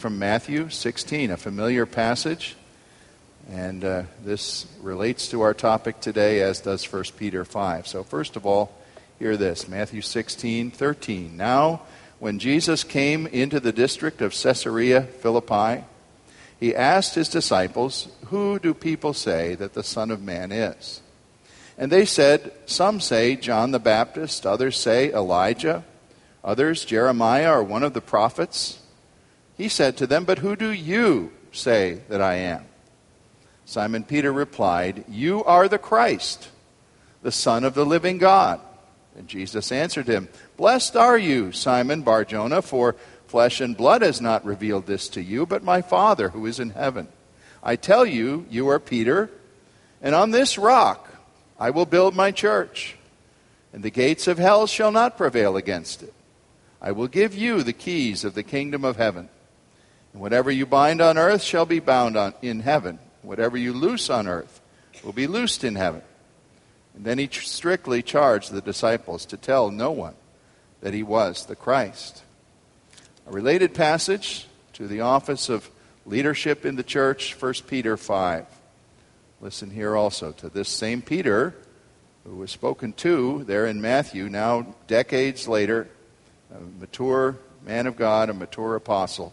From Matthew 16, a familiar passage, and uh, this relates to our topic today, as does 1 Peter 5. So, first of all, hear this Matthew 16, 13. Now, when Jesus came into the district of Caesarea Philippi, he asked his disciples, Who do people say that the Son of Man is? And they said, Some say John the Baptist, others say Elijah, others Jeremiah or one of the prophets. He said to them, But who do you say that I am? Simon Peter replied, You are the Christ, the Son of the living God. And Jesus answered him, Blessed are you, Simon Barjona, for flesh and blood has not revealed this to you, but my Father who is in heaven. I tell you, you are Peter, and on this rock I will build my church, and the gates of hell shall not prevail against it. I will give you the keys of the kingdom of heaven. And whatever you bind on earth shall be bound on, in heaven. Whatever you loose on earth will be loosed in heaven. And then he tr- strictly charged the disciples to tell no one that he was the Christ. A related passage to the office of leadership in the church, 1 Peter 5. Listen here also to this same Peter who was spoken to there in Matthew, now decades later, a mature man of God, a mature apostle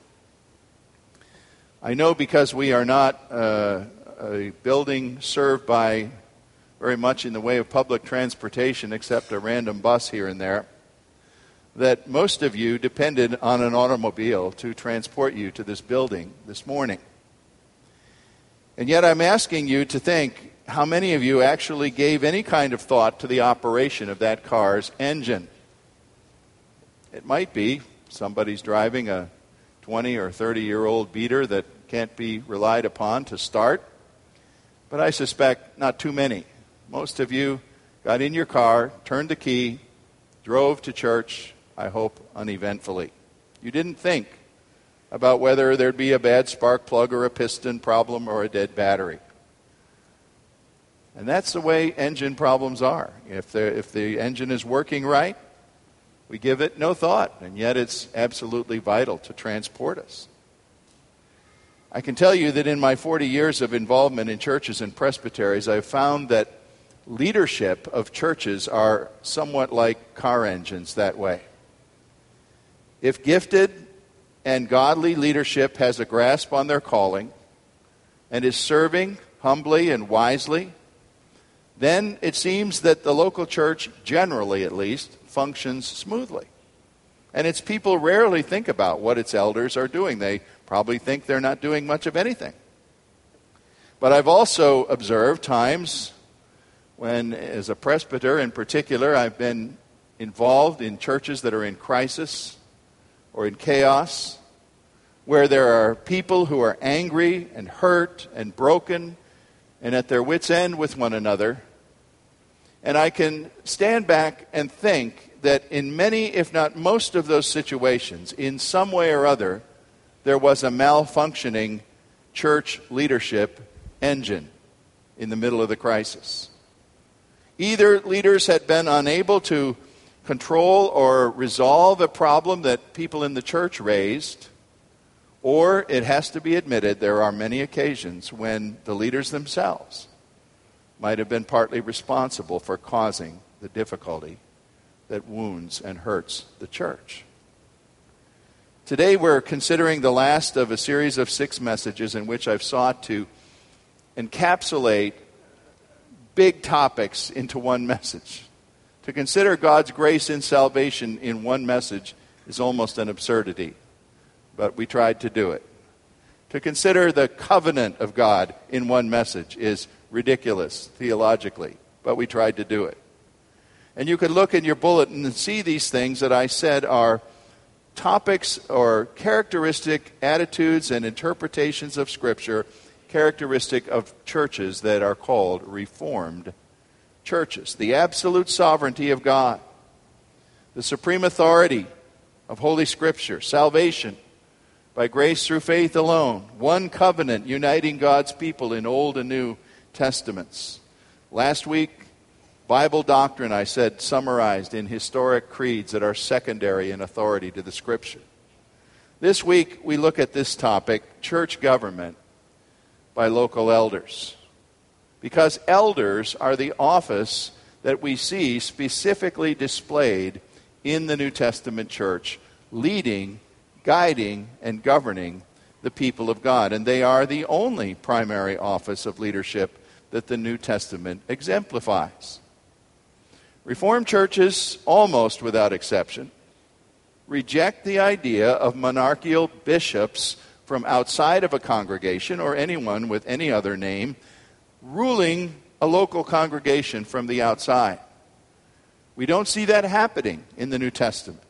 I know because we are not uh, a building served by very much in the way of public transportation, except a random bus here and there, that most of you depended on an automobile to transport you to this building this morning. And yet I'm asking you to think how many of you actually gave any kind of thought to the operation of that car's engine. It might be somebody's driving a 20 or 30 year old beater that can't be relied upon to start. But I suspect not too many. Most of you got in your car, turned the key, drove to church, I hope uneventfully. You didn't think about whether there'd be a bad spark plug or a piston problem or a dead battery. And that's the way engine problems are. If the, if the engine is working right, we give it no thought, and yet it's absolutely vital to transport us. I can tell you that in my 40 years of involvement in churches and presbyteries, I've found that leadership of churches are somewhat like car engines that way. If gifted and godly leadership has a grasp on their calling and is serving humbly and wisely, then it seems that the local church, generally at least, functions smoothly. And its people rarely think about what its elders are doing. They probably think they're not doing much of anything. But I've also observed times when, as a presbyter in particular, I've been involved in churches that are in crisis or in chaos, where there are people who are angry and hurt and broken and at their wits' end with one another. And I can stand back and think that in many, if not most of those situations, in some way or other, there was a malfunctioning church leadership engine in the middle of the crisis. Either leaders had been unable to control or resolve a problem that people in the church raised, or it has to be admitted there are many occasions when the leaders themselves might have been partly responsible for causing the difficulty that wounds and hurts the church. Today we're considering the last of a series of six messages in which I've sought to encapsulate big topics into one message. To consider God's grace in salvation in one message is almost an absurdity, but we tried to do it. To consider the covenant of God in one message is ridiculous theologically, but we tried to do it. And you could look in your bulletin and see these things that I said are topics or characteristic attitudes and interpretations of Scripture characteristic of churches that are called Reformed churches. The absolute sovereignty of God, the supreme authority of Holy Scripture, salvation by grace through faith alone, one covenant uniting God's people in Old and New Testaments. Last week, Bible doctrine, I said, summarized in historic creeds that are secondary in authority to the Scripture. This week, we look at this topic church government by local elders. Because elders are the office that we see specifically displayed in the New Testament church, leading, guiding, and governing the people of God. And they are the only primary office of leadership that the New Testament exemplifies. Reformed churches, almost without exception, reject the idea of monarchical bishops from outside of a congregation or anyone with any other name ruling a local congregation from the outside. We don't see that happening in the New Testament.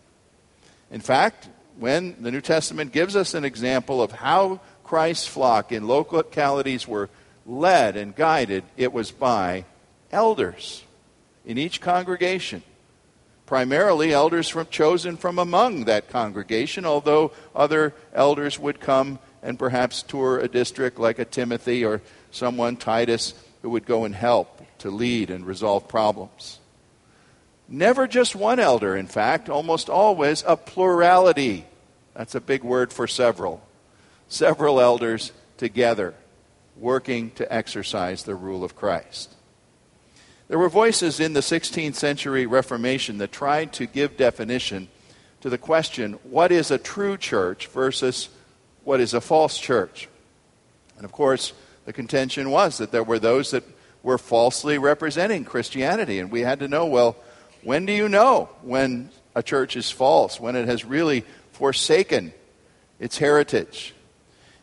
In fact, when the New Testament gives us an example of how Christ's flock in localities were led and guided, it was by elders in each congregation primarily elders from, chosen from among that congregation, although other elders would come and perhaps tour a district like a Timothy or someone, Titus, who would go and help to lead and resolve problems. Never just one elder, in fact, almost always a plurality. That's a big word for several. Several elders together working to exercise the rule of Christ. There were voices in the 16th century Reformation that tried to give definition to the question what is a true church versus what is a false church? And of course, the contention was that there were those that were falsely representing Christianity. And we had to know well, when do you know when a church is false, when it has really forsaken its heritage?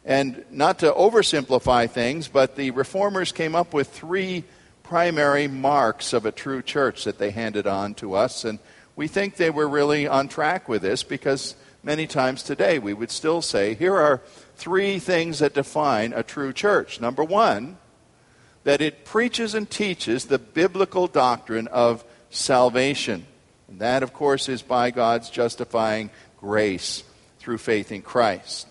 And not to oversimplify things, but the reformers came up with three primary marks of a true church that they handed on to us. And we think they were really on track with this because many times today we would still say here are three things that define a true church. Number one, that it preaches and teaches the biblical doctrine of salvation. And that, of course, is by God's justifying grace through faith in Christ.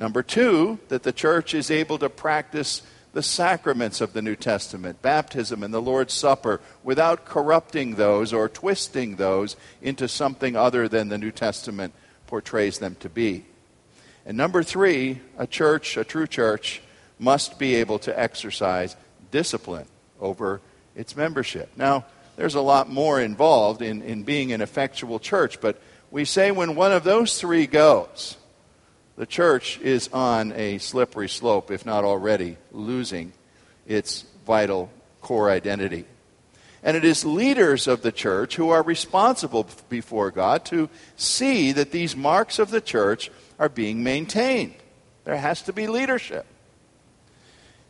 Number two, that the church is able to practice the sacraments of the New Testament, baptism and the Lord's Supper, without corrupting those or twisting those into something other than the New Testament portrays them to be. And number three, a church, a true church, must be able to exercise discipline over its membership. Now, there's a lot more involved in, in being an effectual church, but we say when one of those three goes, the church is on a slippery slope, if not already losing its vital core identity. And it is leaders of the church who are responsible before God to see that these marks of the church are being maintained. There has to be leadership.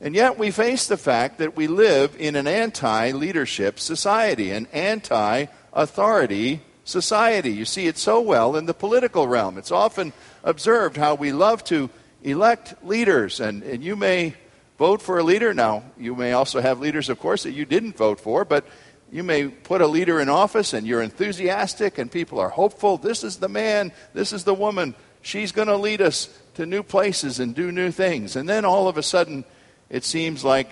And yet we face the fact that we live in an anti leadership society, an anti authority society. You see it so well in the political realm. It's often observed how we love to elect leaders, and, and you may vote for a leader. Now, you may also have leaders, of course, that you didn't vote for, but you may put a leader in office and you're enthusiastic and people are hopeful. This is the man, this is the woman. She's going to lead us to new places and do new things. And then all of a sudden, it seems like,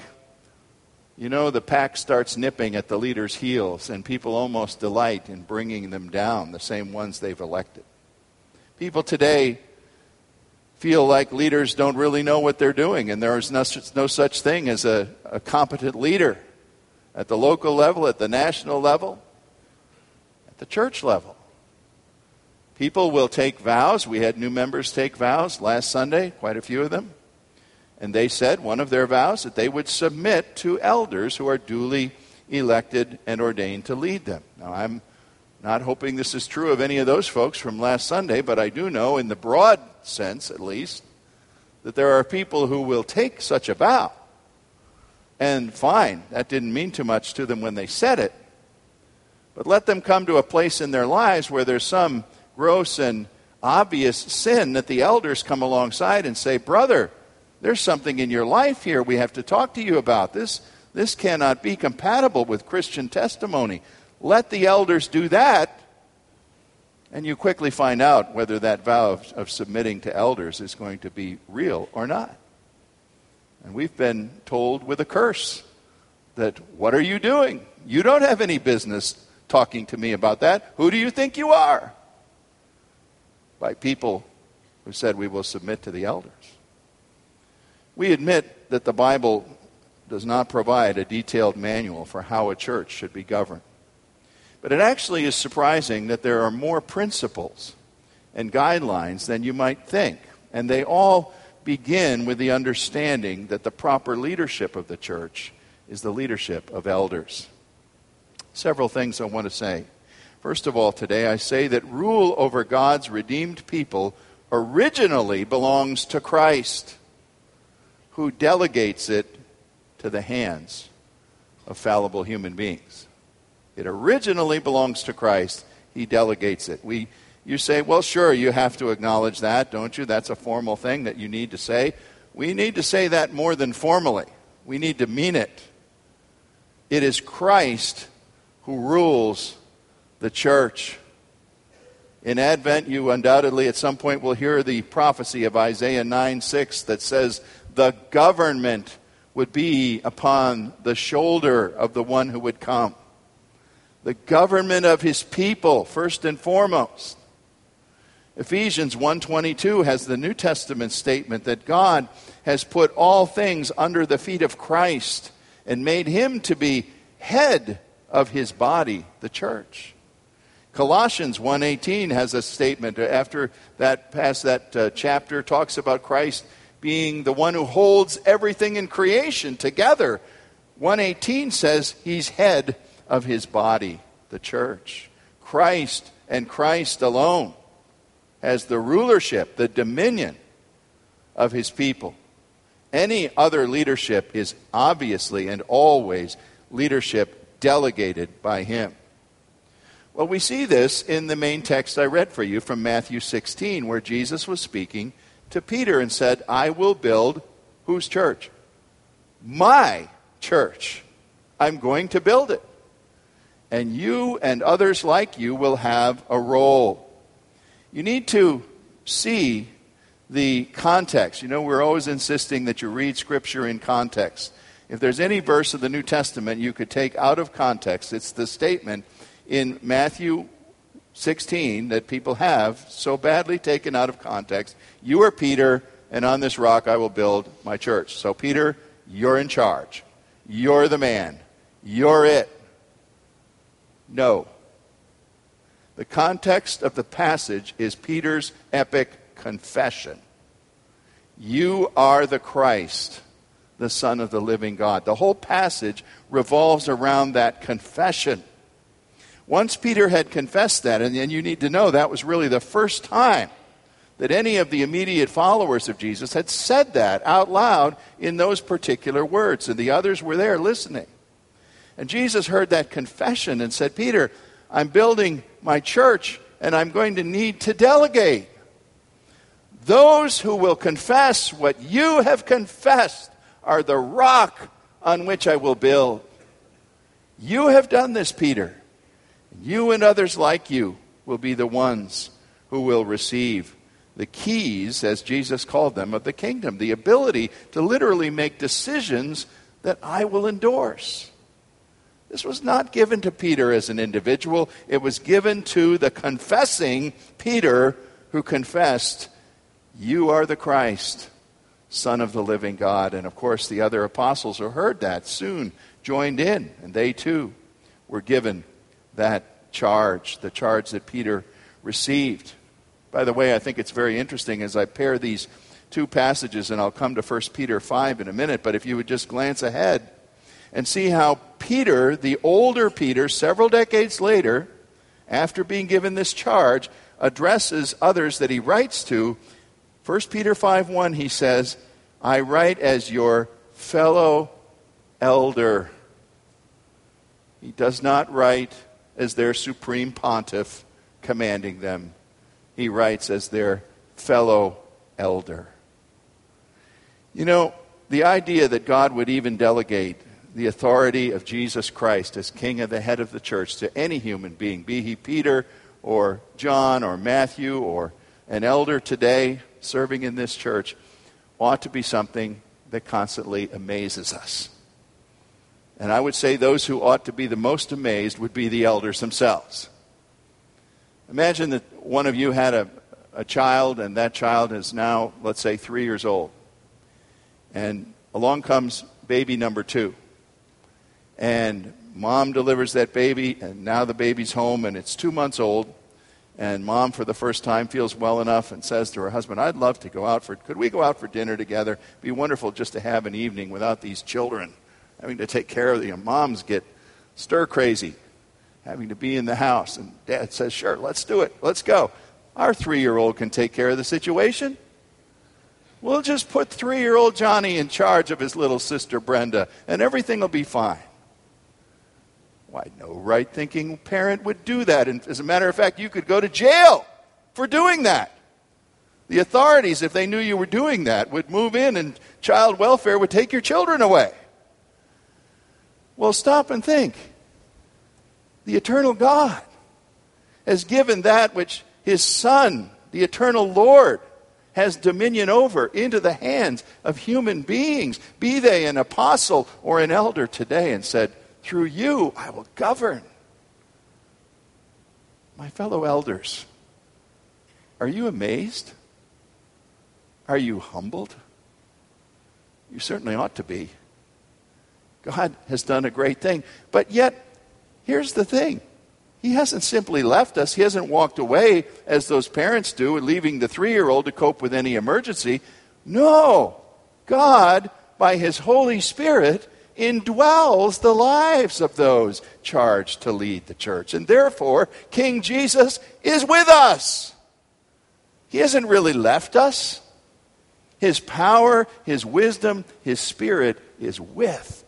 you know, the pack starts nipping at the leader's heels and people almost delight in bringing them down, the same ones they've elected. People today feel like leaders don't really know what they're doing, and there is no, no such thing as a, a competent leader at the local level, at the national level, at the church level. People will take vows. We had new members take vows last Sunday, quite a few of them. And they said, one of their vows, that they would submit to elders who are duly elected and ordained to lead them. Now, I'm not hoping this is true of any of those folks from last Sunday, but I do know, in the broad sense at least, that there are people who will take such a vow. And fine, that didn't mean too much to them when they said it. But let them come to a place in their lives where there's some gross and obvious sin that the elders come alongside and say, Brother, there's something in your life here we have to talk to you about. This, this cannot be compatible with Christian testimony. Let the elders do that, and you quickly find out whether that vow of, of submitting to elders is going to be real or not. And we've been told with a curse that, What are you doing? You don't have any business talking to me about that. Who do you think you are? By people who said we will submit to the elders. We admit that the Bible does not provide a detailed manual for how a church should be governed. But it actually is surprising that there are more principles and guidelines than you might think. And they all begin with the understanding that the proper leadership of the church is the leadership of elders. Several things I want to say. First of all, today I say that rule over God's redeemed people originally belongs to Christ who delegates it to the hands of fallible human beings. It originally belongs to Christ. He delegates it. We, you say, well, sure, you have to acknowledge that, don't you? That's a formal thing that you need to say. We need to say that more than formally. We need to mean it. It is Christ who rules the church. In Advent, you undoubtedly at some point will hear the prophecy of Isaiah 9 6 that says, the government would be upon the shoulder of the one who would come. The government of his people, first and foremost. Ephesians 1:22 has the New Testament statement that God has put all things under the feet of Christ and made him to be head of his body, the church. Colossians 1:18 has a statement after that past that uh, chapter talks about Christ being the one who holds everything in creation together. 118 says he's head of his body, the church. Christ and Christ alone has the rulership, the dominion of his people. Any other leadership is obviously and always leadership delegated by him. Well, we see this in the main text I read for you from Matthew 16, where Jesus was speaking to Peter and said, I will build whose church? My church. I'm going to build it. And you and others like you will have a role. You need to see the context. You know, we're always insisting that you read Scripture in context. If there's any verse of the New Testament you could take out of context, it's the statement in Matthew 16 that people have so badly taken out of context. You are Peter, and on this rock I will build my church. So, Peter, you're in charge. You're the man. You're it. No. The context of the passage is Peter's epic confession. You are the Christ, the Son of the living God. The whole passage revolves around that confession. Once Peter had confessed that, and, you need to know that was really the first time that any of the immediate followers of Jesus had said that out loud in those particular words, and the others were there listening. And Jesus heard that confession and said, Peter, I'm building my church, and I'm going to need to delegate. Those who will confess what you have confessed are the rock on which I will build. You have done this, Peter. You and others like you will be the ones who will receive the keys, as Jesus called them, of the kingdom, the ability to literally make decisions that I will endorse. This was not given to Peter as an individual, it was given to the confessing Peter who confessed, You are the Christ, Son of the living God. And of course, the other apostles who heard that soon joined in, and they too were given that charge, the charge that Peter received. By the way, I think it's very interesting as I pair these two passages, and I'll come to 1 Peter 5 in a minute, but if you would just glance ahead and see how Peter, the older Peter, several decades later, after being given this charge, addresses others that he writes to. 1 Peter 5 1, he says, I write as your fellow elder. He does not write as their supreme pontiff commanding them, he writes as their fellow elder. You know, the idea that God would even delegate the authority of Jesus Christ as king of the head of the church to any human being, be he Peter or John or Matthew or an elder today serving in this church, ought to be something that constantly amazes us. And I would say those who ought to be the most amazed would be the elders themselves. Imagine that one of you had a, a child, and that child is now, let's say, three years old. And along comes baby number two. And mom delivers that baby, and now the baby's home, and it's two months old. And mom, for the first time, feels well enough and says to her husband, I'd love to go out for, could we go out for dinner together? It'd be wonderful just to have an evening without these children having to take care of the moms get stir crazy, having to be in the house. And dad says, Sure, let's do it. Let's go. Our three year old can take care of the situation. We'll just put three year old Johnny in charge of his little sister Brenda, and everything will be fine. Why, no right thinking parent would do that. And as a matter of fact, you could go to jail for doing that. The authorities, if they knew you were doing that, would move in and child welfare would take your children away. Well, stop and think. The eternal God has given that which his Son, the eternal Lord, has dominion over into the hands of human beings, be they an apostle or an elder today, and said, Through you I will govern. My fellow elders, are you amazed? Are you humbled? You certainly ought to be. God has done a great thing. But yet, here's the thing He hasn't simply left us, He hasn't walked away as those parents do, leaving the three year old to cope with any emergency. No, God, by His Holy Spirit, indwells the lives of those charged to lead the church. And therefore, King Jesus is with us. He hasn't really left us. His power, His wisdom, His Spirit is with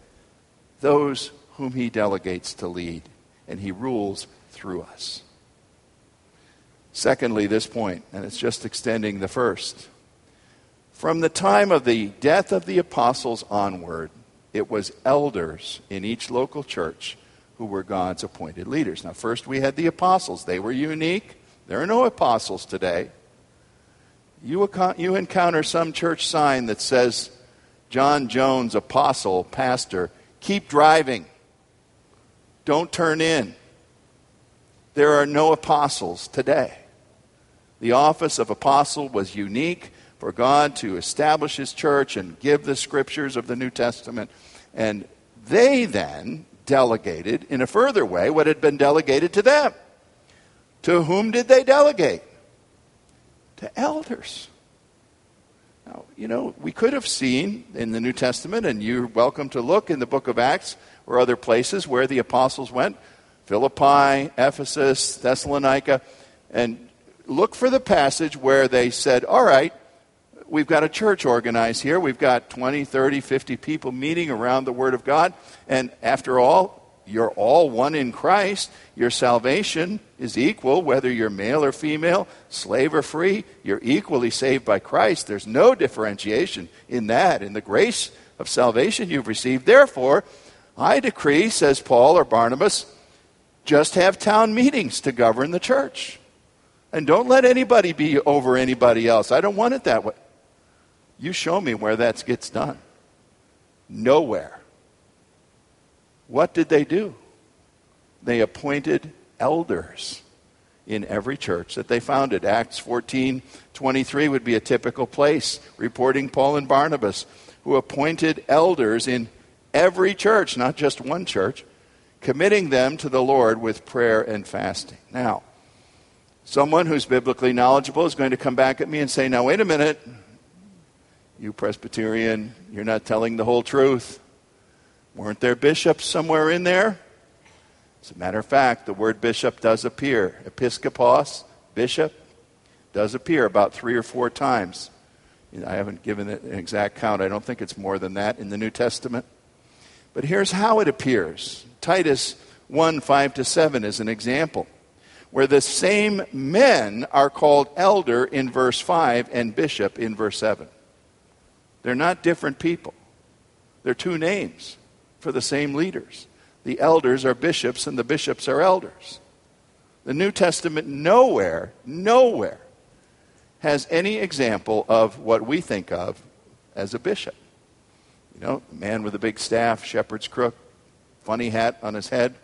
those whom he delegates to lead, and he rules through us. Secondly, this point, and it's just extending the first. From the time of the death of the apostles onward, it was elders in each local church who were God's appointed leaders. Now, first we had the apostles, they were unique. There are no apostles today. You, you encounter some church sign that says, John Jones, apostle, pastor, Keep driving. Don't turn in. There are no apostles today. The office of apostle was unique for God to establish his church and give the scriptures of the New Testament. And they then delegated in a further way what had been delegated to them. To whom did they delegate? To elders. Now, you know, we could have seen in the New Testament, and you're welcome to look in the book of Acts or other places where the apostles went Philippi, Ephesus, Thessalonica, and look for the passage where they said, All right, we've got a church organized here. We've got 20, 30, 50 people meeting around the Word of God. And after all, you're all one in Christ. Your salvation is equal, whether you're male or female, slave or free. You're equally saved by Christ. There's no differentiation in that. In the grace of salvation you've received. Therefore, I decree, says Paul or Barnabas, just have town meetings to govern the church. And don't let anybody be over anybody else. I don't want it that way. You show me where that gets done. Nowhere. What did they do? They appointed elders in every church that they founded. Acts 14 23 would be a typical place, reporting Paul and Barnabas, who appointed elders in every church, not just one church, committing them to the Lord with prayer and fasting. Now, someone who's biblically knowledgeable is going to come back at me and say, Now, wait a minute. You Presbyterian, you're not telling the whole truth. Weren't there bishops somewhere in there? As a matter of fact, the word bishop does appear. Episkopos, bishop, does appear about three or four times. I haven't given it an exact count. I don't think it's more than that in the New Testament. But here's how it appears Titus 1 5 to 7 is an example where the same men are called elder in verse 5 and bishop in verse 7. They're not different people, they're two names for the same leaders. The elders are bishops and the bishops are elders. The New Testament nowhere, nowhere has any example of what we think of as a bishop. You know, man with a big staff, shepherd's crook, funny hat on his head,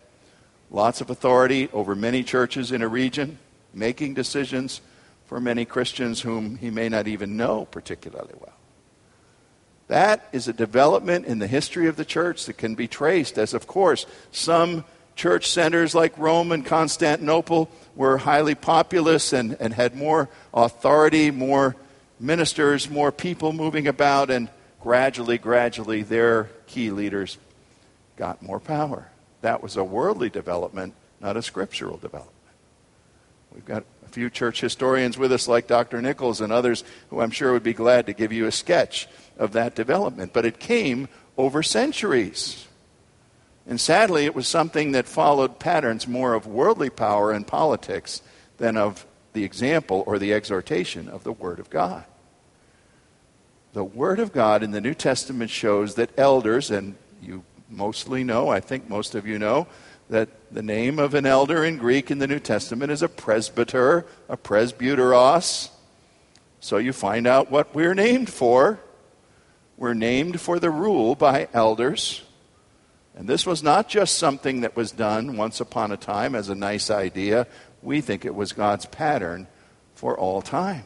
lots of authority over many churches in a region, making decisions for many Christians whom he may not even know particularly well. That is a development in the history of the church that can be traced as, of course, some church centers like Rome and Constantinople were highly populous and, and had more authority, more ministers, more people moving about, and gradually, gradually, their key leaders got more power. That was a worldly development, not a scriptural development. We've got a few church historians with us, like Dr. Nichols and others, who I'm sure would be glad to give you a sketch of that development. But it came over centuries. And sadly, it was something that followed patterns more of worldly power and politics than of the example or the exhortation of the Word of God. The Word of God in the New Testament shows that elders, and you mostly know, I think most of you know, that the name of an elder in Greek in the New Testament is a presbyter, a presbyteros. So you find out what we're named for. We're named for the rule by elders. And this was not just something that was done once upon a time as a nice idea. We think it was God's pattern for all time.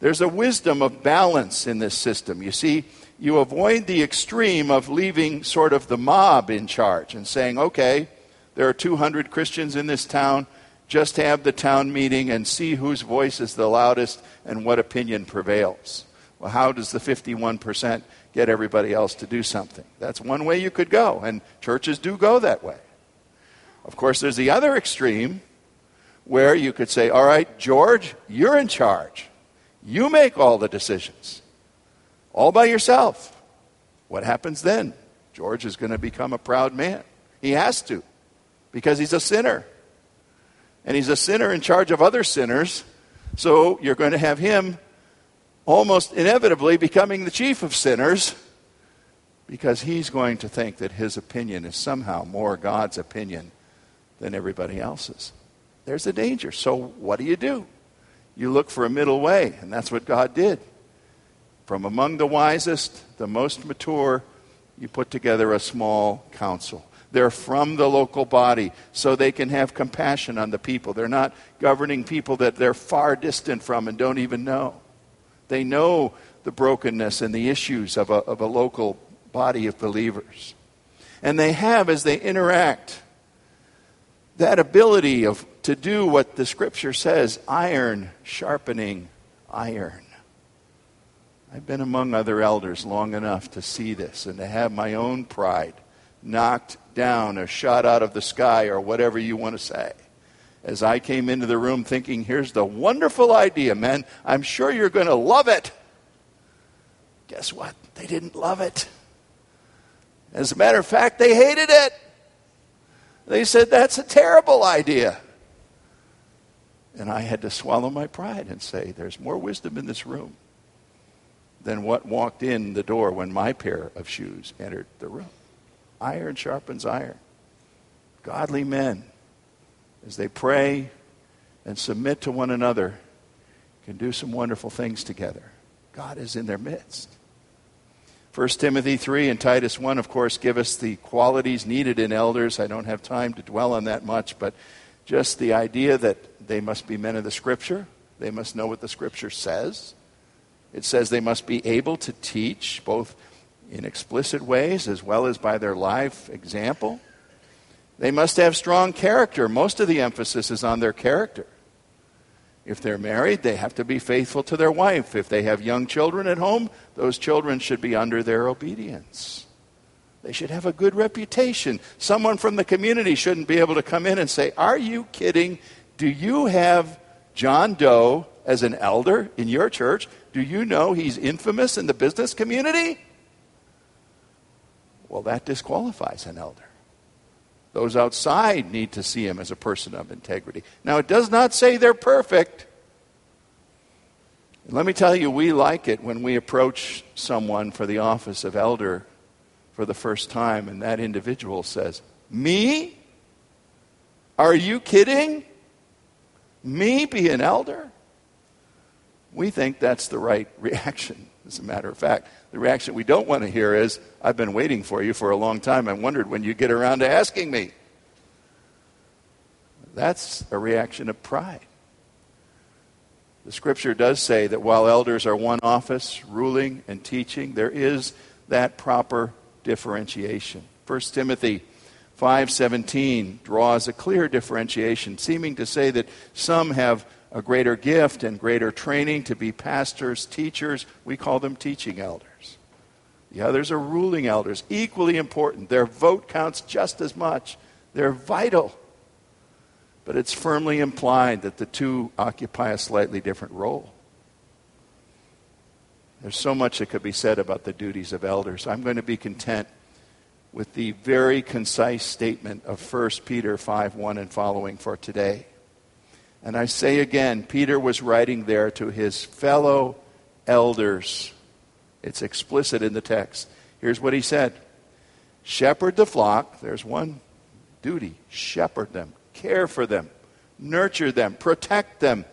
There's a wisdom of balance in this system. You see, you avoid the extreme of leaving sort of the mob in charge and saying, okay, there are 200 Christians in this town, just have the town meeting and see whose voice is the loudest and what opinion prevails. Well, how does the 51% get everybody else to do something? That's one way you could go, and churches do go that way. Of course, there's the other extreme where you could say, all right, George, you're in charge. You make all the decisions all by yourself. What happens then? George is going to become a proud man. He has to because he's a sinner. And he's a sinner in charge of other sinners. So you're going to have him almost inevitably becoming the chief of sinners because he's going to think that his opinion is somehow more God's opinion than everybody else's. There's a danger. So what do you do? You look for a middle way, and that's what God did. From among the wisest, the most mature, you put together a small council. They're from the local body, so they can have compassion on the people. They're not governing people that they're far distant from and don't even know. They know the brokenness and the issues of a, of a local body of believers. And they have, as they interact, that ability of, to do what the scripture says iron sharpening iron. I've been among other elders long enough to see this and to have my own pride knocked down or shot out of the sky or whatever you want to say. As I came into the room thinking, here's the wonderful idea, man. I'm sure you're going to love it. Guess what? They didn't love it. As a matter of fact, they hated it. They said, that's a terrible idea. And I had to swallow my pride and say, there's more wisdom in this room than what walked in the door when my pair of shoes entered the room. Iron sharpens iron. Godly men, as they pray and submit to one another, can do some wonderful things together. God is in their midst. 1 Timothy 3 and Titus 1, of course, give us the qualities needed in elders. I don't have time to dwell on that much, but just the idea that they must be men of the Scripture, they must know what the Scripture says. It says they must be able to teach both in explicit ways as well as by their life example. They must have strong character. Most of the emphasis is on their character. If they're married, they have to be faithful to their wife. If they have young children at home, those children should be under their obedience. They should have a good reputation. Someone from the community shouldn't be able to come in and say, Are you kidding? Do you have John Doe as an elder in your church? Do you know he's infamous in the business community? Well, that disqualifies an elder. Those outside need to see him as a person of integrity. Now, it does not say they're perfect. let me tell you, we like it when we approach someone for the office of elder for the first time and that individual says, Me? Are you kidding? Me be an elder? We think that's the right reaction, as a matter of fact. The reaction we don't want to hear is, I've been waiting for you for a long time. I wondered when you get around to asking me. That's a reaction of pride. The scripture does say that while elders are one office, ruling and teaching, there is that proper differentiation. 1 Timothy 5:17 draws a clear differentiation, seeming to say that some have a greater gift and greater training to be pastors, teachers. We call them teaching elders. The others are ruling elders, equally important. Their vote counts just as much, they're vital. But it's firmly implied that the two occupy a slightly different role. There's so much that could be said about the duties of elders. I'm going to be content with the very concise statement of 1 Peter 5 1 and following for today. And I say again, Peter was writing there to his fellow elders. It's explicit in the text. Here's what he said Shepherd the flock. There's one duty shepherd them, care for them, nurture them, protect them.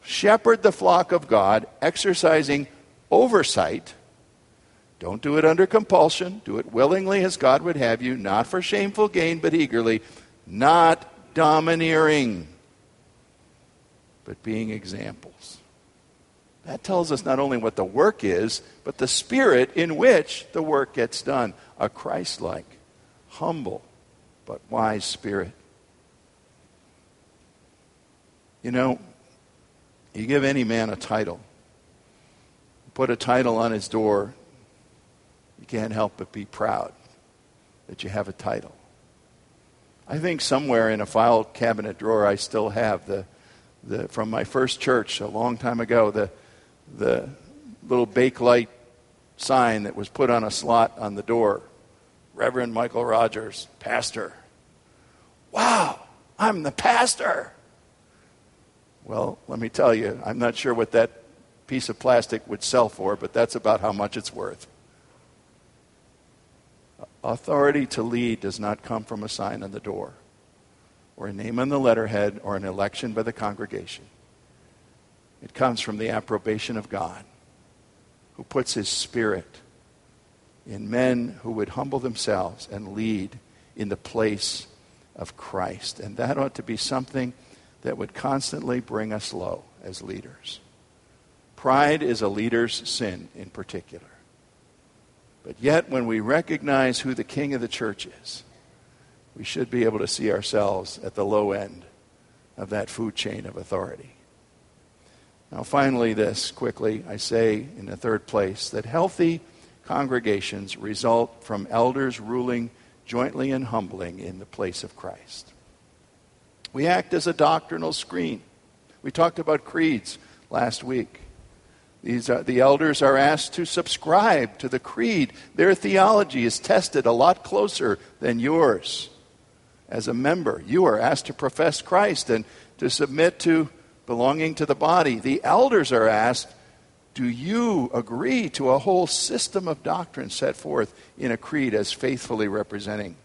Shepherd the flock of God, exercising oversight. Don't do it under compulsion. Do it willingly as God would have you, not for shameful gain, but eagerly, not domineering but being examples. That tells us not only what the work is, but the spirit in which the work gets done. A Christ like, humble, but wise spirit. You know, you give any man a title, put a title on his door, you can't help but be proud that you have a title. I think somewhere in a file cabinet drawer I still have the the, from my first church a long time ago, the, the little Bakelite sign that was put on a slot on the door Reverend Michael Rogers, pastor. Wow, I'm the pastor. Well, let me tell you, I'm not sure what that piece of plastic would sell for, but that's about how much it's worth. Authority to lead does not come from a sign on the door or a name on the letterhead or an election by the congregation. It comes from the approbation of God, who puts his spirit in men who would humble themselves and lead in the place of Christ. And that ought to be something that would constantly bring us low as leaders. Pride is a leader's sin in particular. But yet, when we recognize who the king of the church is, we should be able to see ourselves at the low end of that food chain of authority. Now, finally, this quickly, I say in the third place that healthy congregations result from elders ruling jointly and humbling in the place of Christ. We act as a doctrinal screen. We talked about creeds last week. These are, the elders are asked to subscribe to the creed. Their theology is tested a lot closer than yours as a member. You are asked to profess Christ and to submit to belonging to the body. The elders are asked Do you agree to a whole system of doctrine set forth in a creed as faithfully representing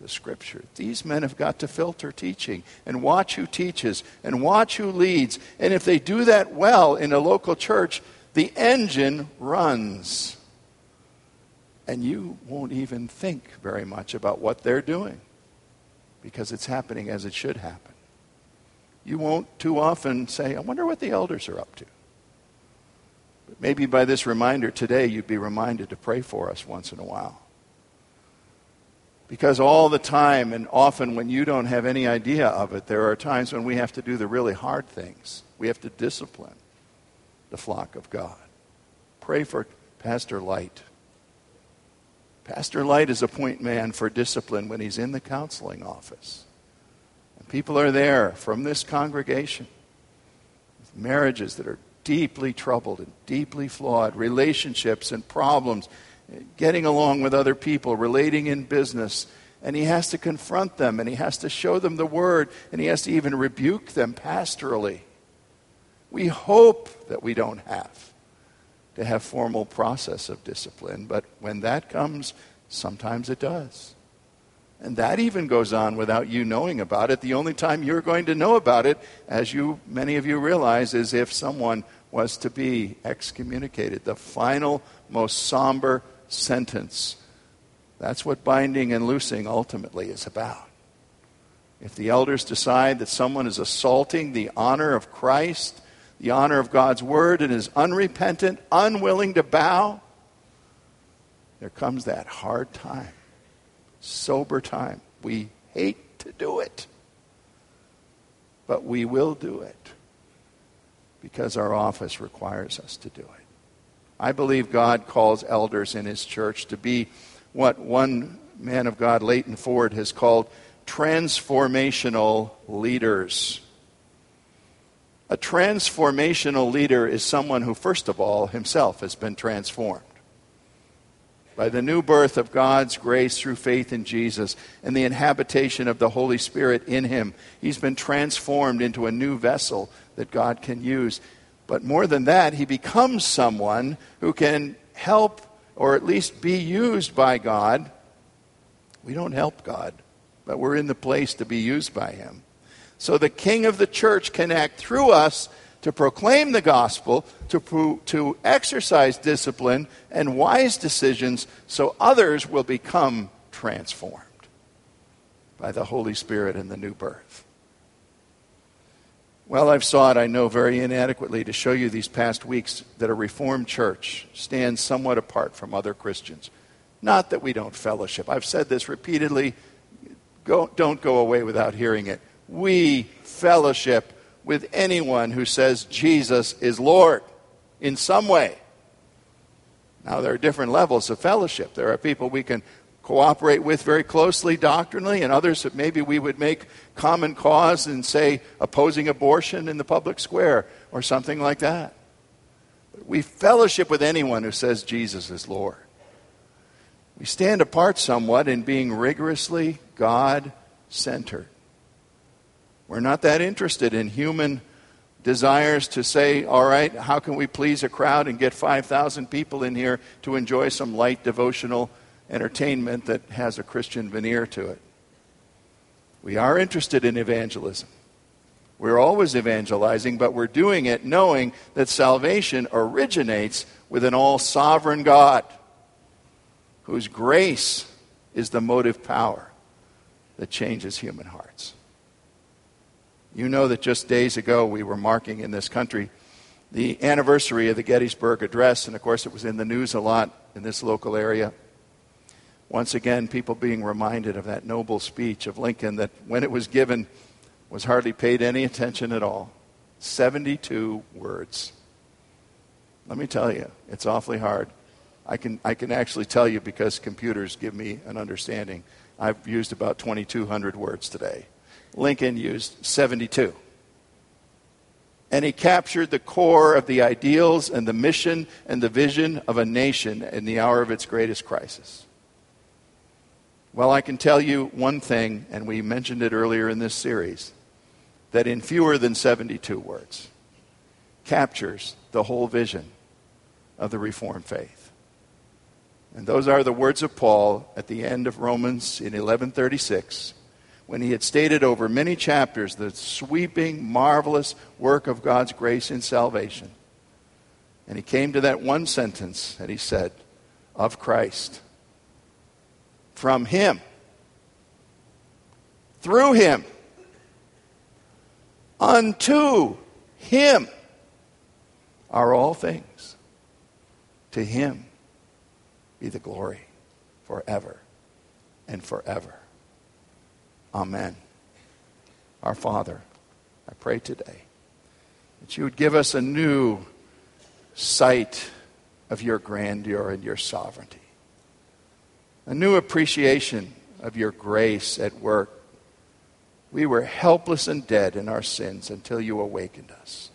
the Scripture? These men have got to filter teaching and watch who teaches and watch who leads. And if they do that well in a local church, the engine runs. And you won't even think very much about what they're doing because it's happening as it should happen. You won't too often say, I wonder what the elders are up to. But maybe by this reminder today, you'd be reminded to pray for us once in a while. Because all the time, and often when you don't have any idea of it, there are times when we have to do the really hard things. We have to discipline the flock of God. Pray for Pastor Light. Pastor Light is a point man for discipline when he's in the counseling office. And people are there from this congregation with marriages that are deeply troubled and deeply flawed, relationships and problems, eh, getting along with other people, relating in business. And he has to confront them and he has to show them the word and he has to even rebuke them pastorally. We hope that we don't have to have formal process of discipline, but when that comes, sometimes it does. And that even goes on without you knowing about it. The only time you're going to know about it, as you many of you realize, is if someone was to be excommunicated. The final, most somber sentence. That's what binding and loosing ultimately is about. If the elders decide that someone is assaulting the honor of Christ, the honor of God's word and is unrepentant, unwilling to bow, there comes that hard time, sober time. We hate to do it, but we will do it because our office requires us to do it. I believe God calls elders in his church to be what one man of God, Leighton Ford, has called transformational leaders. A transformational leader is someone who, first of all, himself has been transformed. By the new birth of God's grace through faith in Jesus and the inhabitation of the Holy Spirit in him, he's been transformed into a new vessel that God can use. But more than that, he becomes someone who can help or at least be used by God. We don't help God, but we're in the place to be used by him so the king of the church can act through us to proclaim the gospel, to, to exercise discipline and wise decisions so others will become transformed by the Holy Spirit and the new birth. Well, I've sought, I know, very inadequately to show you these past weeks that a Reformed church stands somewhat apart from other Christians. Not that we don't fellowship. I've said this repeatedly. Go, don't go away without hearing it we fellowship with anyone who says Jesus is Lord in some way. Now, there are different levels of fellowship. There are people we can cooperate with very closely doctrinally, and others that maybe we would make common cause and say opposing abortion in the public square or something like that. We fellowship with anyone who says Jesus is Lord. We stand apart somewhat in being rigorously God centered. We're not that interested in human desires to say, all right, how can we please a crowd and get 5,000 people in here to enjoy some light devotional entertainment that has a Christian veneer to it? We are interested in evangelism. We're always evangelizing, but we're doing it knowing that salvation originates with an all sovereign God whose grace is the motive power that changes human hearts. You know that just days ago we were marking in this country the anniversary of the Gettysburg Address, and of course it was in the news a lot in this local area. Once again, people being reminded of that noble speech of Lincoln that when it was given was hardly paid any attention at all. 72 words. Let me tell you, it's awfully hard. I can, I can actually tell you because computers give me an understanding. I've used about 2,200 words today. Lincoln used 72. And he captured the core of the ideals and the mission and the vision of a nation in the hour of its greatest crisis. Well, I can tell you one thing, and we mentioned it earlier in this series, that in fewer than 72 words captures the whole vision of the Reformed faith. And those are the words of Paul at the end of Romans in 1136 when he had stated over many chapters the sweeping, marvelous work of God's grace in salvation. And he came to that one sentence and he said, Of Christ. From him. Through him. Unto him are all things. To him be the glory forever and forever. Amen. Our Father, I pray today that you would give us a new sight of your grandeur and your sovereignty, a new appreciation of your grace at work. We were helpless and dead in our sins until you awakened us.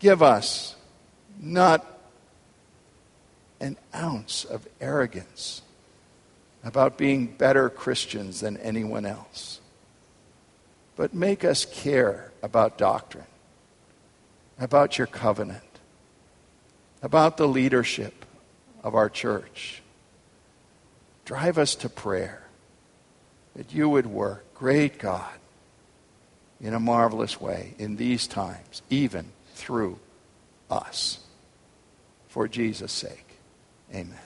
Give us not an ounce of arrogance about being better Christians than anyone else. But make us care about doctrine, about your covenant, about the leadership of our church. Drive us to prayer that you would work, great God, in a marvelous way in these times, even through us. For Jesus' sake, amen.